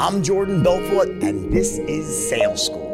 I'm Jordan Belfort, and this is Sales School.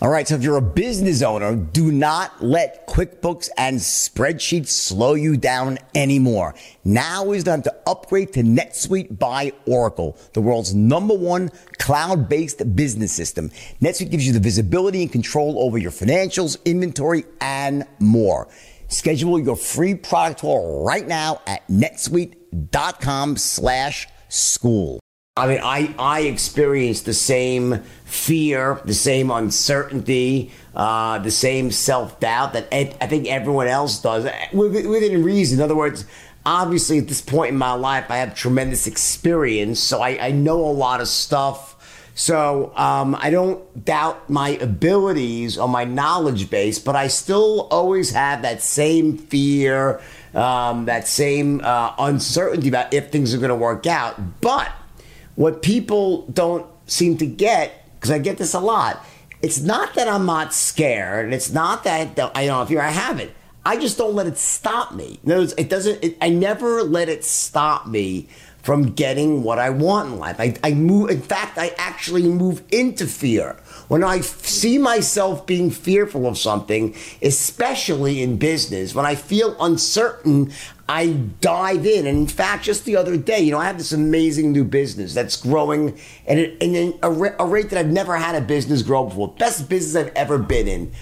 All right, so if you're a business owner, do not let QuickBooks and spreadsheets slow you down anymore. Now is the time to upgrade to NetSuite by Oracle, the world's number one cloud-based business system. NetSuite gives you the visibility and control over your financials, inventory, and more. Schedule your free product tour right now at netsuite.com slash school. I mean, I, I experienced the same fear, the same uncertainty, uh, the same self doubt that ed- I think everyone else does within reason. In other words, obviously, at this point in my life, I have tremendous experience, so I, I know a lot of stuff. So um, I don't doubt my abilities or my knowledge base, but I still always have that same fear, um, that same uh, uncertainty about if things are going to work out. But what people don't seem to get, because I get this a lot, it's not that I'm not scared, it's not that I don't fear. I have it. I just don't let it stop me. In words, it doesn't. It, I never let it stop me from getting what I want in life. I, I move. In fact, I actually move into fear when I see myself being fearful of something, especially in business. When I feel uncertain, I dive in. And in fact, just the other day, you know, I have this amazing new business that's growing at, in a, a rate that I've never had a business grow before. Best business I've ever been in.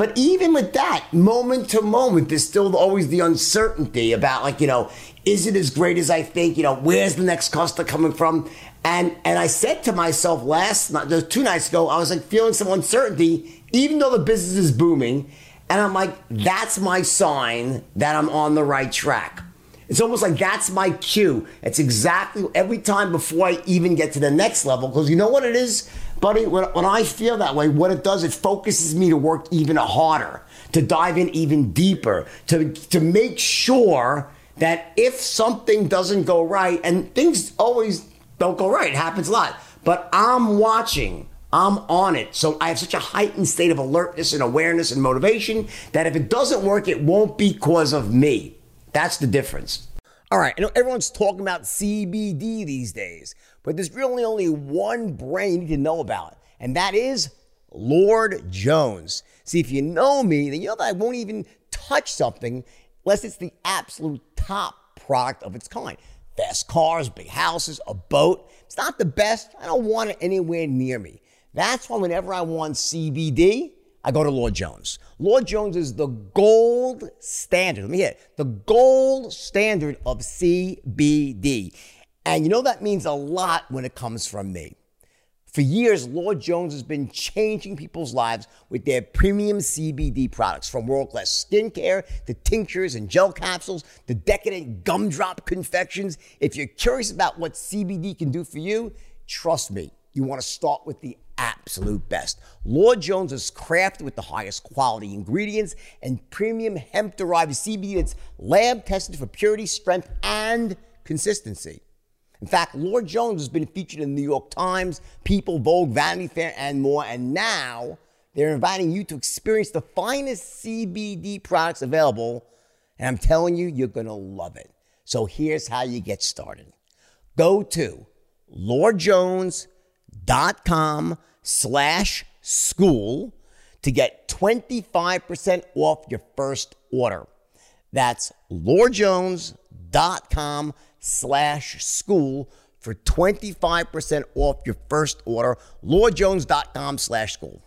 But even with that, moment to moment, there's still always the uncertainty about, like, you know, is it as great as I think? You know, where's the next customer coming from? And and I said to myself last night, two nights ago, I was like feeling some uncertainty, even though the business is booming. And I'm like, that's my sign that I'm on the right track. It's almost like that's my cue. It's exactly every time before I even get to the next level. Because you know what it is, buddy? When, when I feel that way, what it does, it focuses me to work even harder, to dive in even deeper, to, to make sure that if something doesn't go right, and things always don't go right, it happens a lot, but I'm watching I'm on it. So I have such a heightened state of alertness and awareness and motivation that if it doesn't work, it won't be because of me. That's the difference. All right, I know everyone's talking about CBD these days, but there's really only one brand you need to know about, and that is Lord Jones. See, if you know me, then you know that I won't even touch something unless it's the absolute top product of its kind. Fast cars, big houses, a boat. It's not the best. I don't want it anywhere near me. That's why whenever I want CBD, I go to Lord Jones. Lord Jones is the gold standard. Let me hear it. The gold standard of CBD. And you know that means a lot when it comes from me. For years, Lord Jones has been changing people's lives with their premium CBD products, from world class skincare to tinctures and gel capsules to decadent gumdrop confections. If you're curious about what CBD can do for you, trust me, you want to start with the absolute best. Lord Jones is crafted with the highest quality ingredients and premium hemp derived CBD that's lab tested for purity, strength, and consistency. In fact, Lord Jones has been featured in the New York Times, People, Vogue, Vanity Fair, and more. And now they're inviting you to experience the finest CBD products available. And I'm telling you, you're going to love it. So here's how you get started go to lordjones.com slash school to get 25% off your first order. That's lordjones.com slash school for 25% off your first order. lordjones.com slash school.